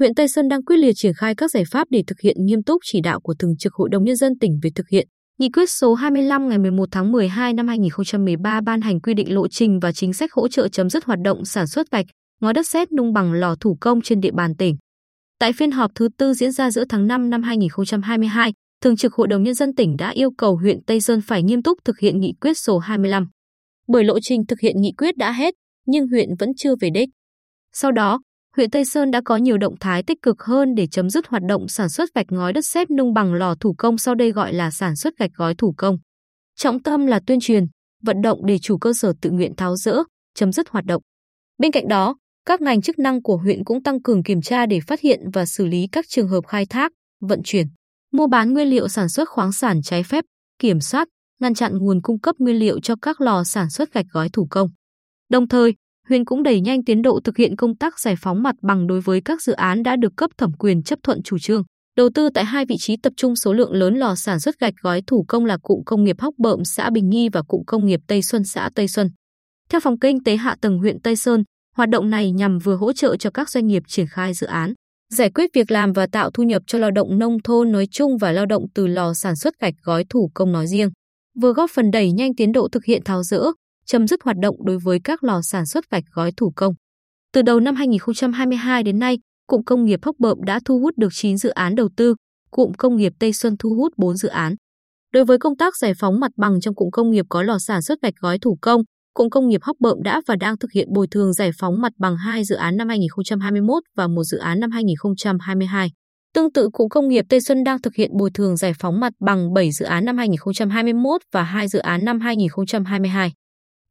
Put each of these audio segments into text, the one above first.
huyện Tây Sơn đang quyết liệt triển khai các giải pháp để thực hiện nghiêm túc chỉ đạo của Thường trực Hội đồng Nhân dân tỉnh về thực hiện Nghị quyết số 25 ngày 11 tháng 12 năm 2013 ban hành quy định lộ trình và chính sách hỗ trợ chấm dứt hoạt động sản xuất gạch, ngói đất sét nung bằng lò thủ công trên địa bàn tỉnh. Tại phiên họp thứ tư diễn ra giữa tháng 5 năm 2022, Thường trực Hội đồng Nhân dân tỉnh đã yêu cầu huyện Tây Sơn phải nghiêm túc thực hiện nghị quyết số 25. Bởi lộ trình thực hiện nghị quyết đã hết, nhưng huyện vẫn chưa về đích. Sau đó, huyện Tây Sơn đã có nhiều động thái tích cực hơn để chấm dứt hoạt động sản xuất gạch ngói đất sét nung bằng lò thủ công sau đây gọi là sản xuất gạch gói thủ công. Trọng tâm là tuyên truyền, vận động để chủ cơ sở tự nguyện tháo rỡ, chấm dứt hoạt động. Bên cạnh đó, các ngành chức năng của huyện cũng tăng cường kiểm tra để phát hiện và xử lý các trường hợp khai thác, vận chuyển, mua bán nguyên liệu sản xuất khoáng sản trái phép, kiểm soát, ngăn chặn nguồn cung cấp nguyên liệu cho các lò sản xuất gạch gói thủ công. Đồng thời, huyện cũng đẩy nhanh tiến độ thực hiện công tác giải phóng mặt bằng đối với các dự án đã được cấp thẩm quyền chấp thuận chủ trương. Đầu tư tại hai vị trí tập trung số lượng lớn lò sản xuất gạch gói thủ công là cụm công nghiệp Hóc Bợm xã Bình Nghi và cụm công nghiệp Tây Xuân xã Tây Xuân. Theo phòng kinh tế hạ tầng huyện Tây Sơn, hoạt động này nhằm vừa hỗ trợ cho các doanh nghiệp triển khai dự án, giải quyết việc làm và tạo thu nhập cho lao động nông thôn nói chung và lao động từ lò sản xuất gạch gói thủ công nói riêng, vừa góp phần đẩy nhanh tiến độ thực hiện tháo rỡ, chấm dứt hoạt động đối với các lò sản xuất gạch gói thủ công. Từ đầu năm 2022 đến nay, cụm công nghiệp Hóc Bợm đã thu hút được 9 dự án đầu tư, cụm công nghiệp Tây Xuân thu hút 4 dự án. Đối với công tác giải phóng mặt bằng trong cụm công nghiệp có lò sản xuất gạch gói thủ công, cụm công nghiệp Hóc Bợm đã và đang thực hiện bồi thường giải phóng mặt bằng hai dự án năm 2021 và một dự án năm 2022. Tương tự cụm công nghiệp Tây Xuân đang thực hiện bồi thường giải phóng mặt bằng 7 dự án năm 2021 và 2 dự án năm 2022.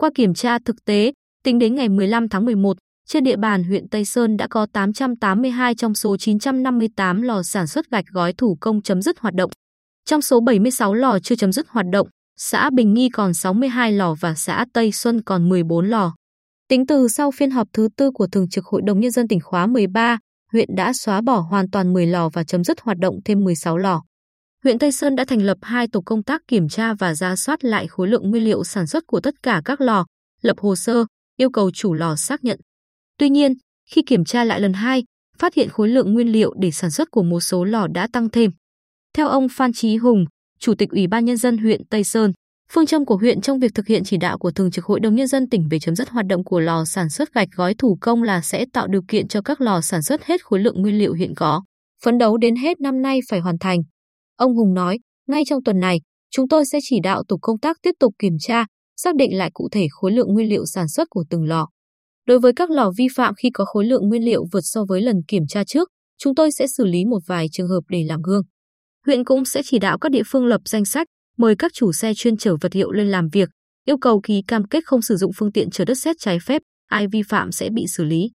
Qua kiểm tra thực tế, tính đến ngày 15 tháng 11, trên địa bàn huyện Tây Sơn đã có 882 trong số 958 lò sản xuất gạch gói thủ công chấm dứt hoạt động. Trong số 76 lò chưa chấm dứt hoạt động, xã Bình Nghi còn 62 lò và xã Tây Xuân còn 14 lò. Tính từ sau phiên họp thứ tư của Thường trực Hội đồng Nhân dân tỉnh khóa 13, huyện đã xóa bỏ hoàn toàn 10 lò và chấm dứt hoạt động thêm 16 lò huyện Tây Sơn đã thành lập hai tổ công tác kiểm tra và ra soát lại khối lượng nguyên liệu sản xuất của tất cả các lò, lập hồ sơ, yêu cầu chủ lò xác nhận. Tuy nhiên, khi kiểm tra lại lần hai, phát hiện khối lượng nguyên liệu để sản xuất của một số lò đã tăng thêm. Theo ông Phan Chí Hùng, Chủ tịch Ủy ban Nhân dân huyện Tây Sơn, phương châm của huyện trong việc thực hiện chỉ đạo của Thường trực Hội đồng Nhân dân tỉnh về chấm dứt hoạt động của lò sản xuất gạch gói thủ công là sẽ tạo điều kiện cho các lò sản xuất hết khối lượng nguyên liệu hiện có. Phấn đấu đến hết năm nay phải hoàn thành. Ông Hùng nói, ngay trong tuần này, chúng tôi sẽ chỉ đạo tổ công tác tiếp tục kiểm tra, xác định lại cụ thể khối lượng nguyên liệu sản xuất của từng lò. Đối với các lò vi phạm khi có khối lượng nguyên liệu vượt so với lần kiểm tra trước, chúng tôi sẽ xử lý một vài trường hợp để làm gương. Huyện cũng sẽ chỉ đạo các địa phương lập danh sách, mời các chủ xe chuyên chở vật liệu lên làm việc, yêu cầu ký cam kết không sử dụng phương tiện chở đất sét trái phép, ai vi phạm sẽ bị xử lý.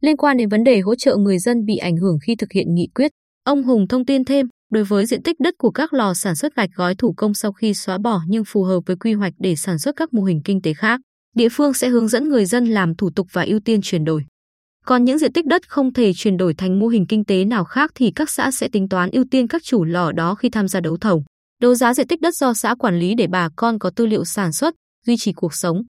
Liên quan đến vấn đề hỗ trợ người dân bị ảnh hưởng khi thực hiện nghị quyết, ông Hùng thông tin thêm, đối với diện tích đất của các lò sản xuất gạch gói thủ công sau khi xóa bỏ nhưng phù hợp với quy hoạch để sản xuất các mô hình kinh tế khác, địa phương sẽ hướng dẫn người dân làm thủ tục và ưu tiên chuyển đổi. Còn những diện tích đất không thể chuyển đổi thành mô hình kinh tế nào khác thì các xã sẽ tính toán ưu tiên các chủ lò đó khi tham gia đấu thầu. Đấu giá diện tích đất do xã quản lý để bà con có tư liệu sản xuất, duy trì cuộc sống.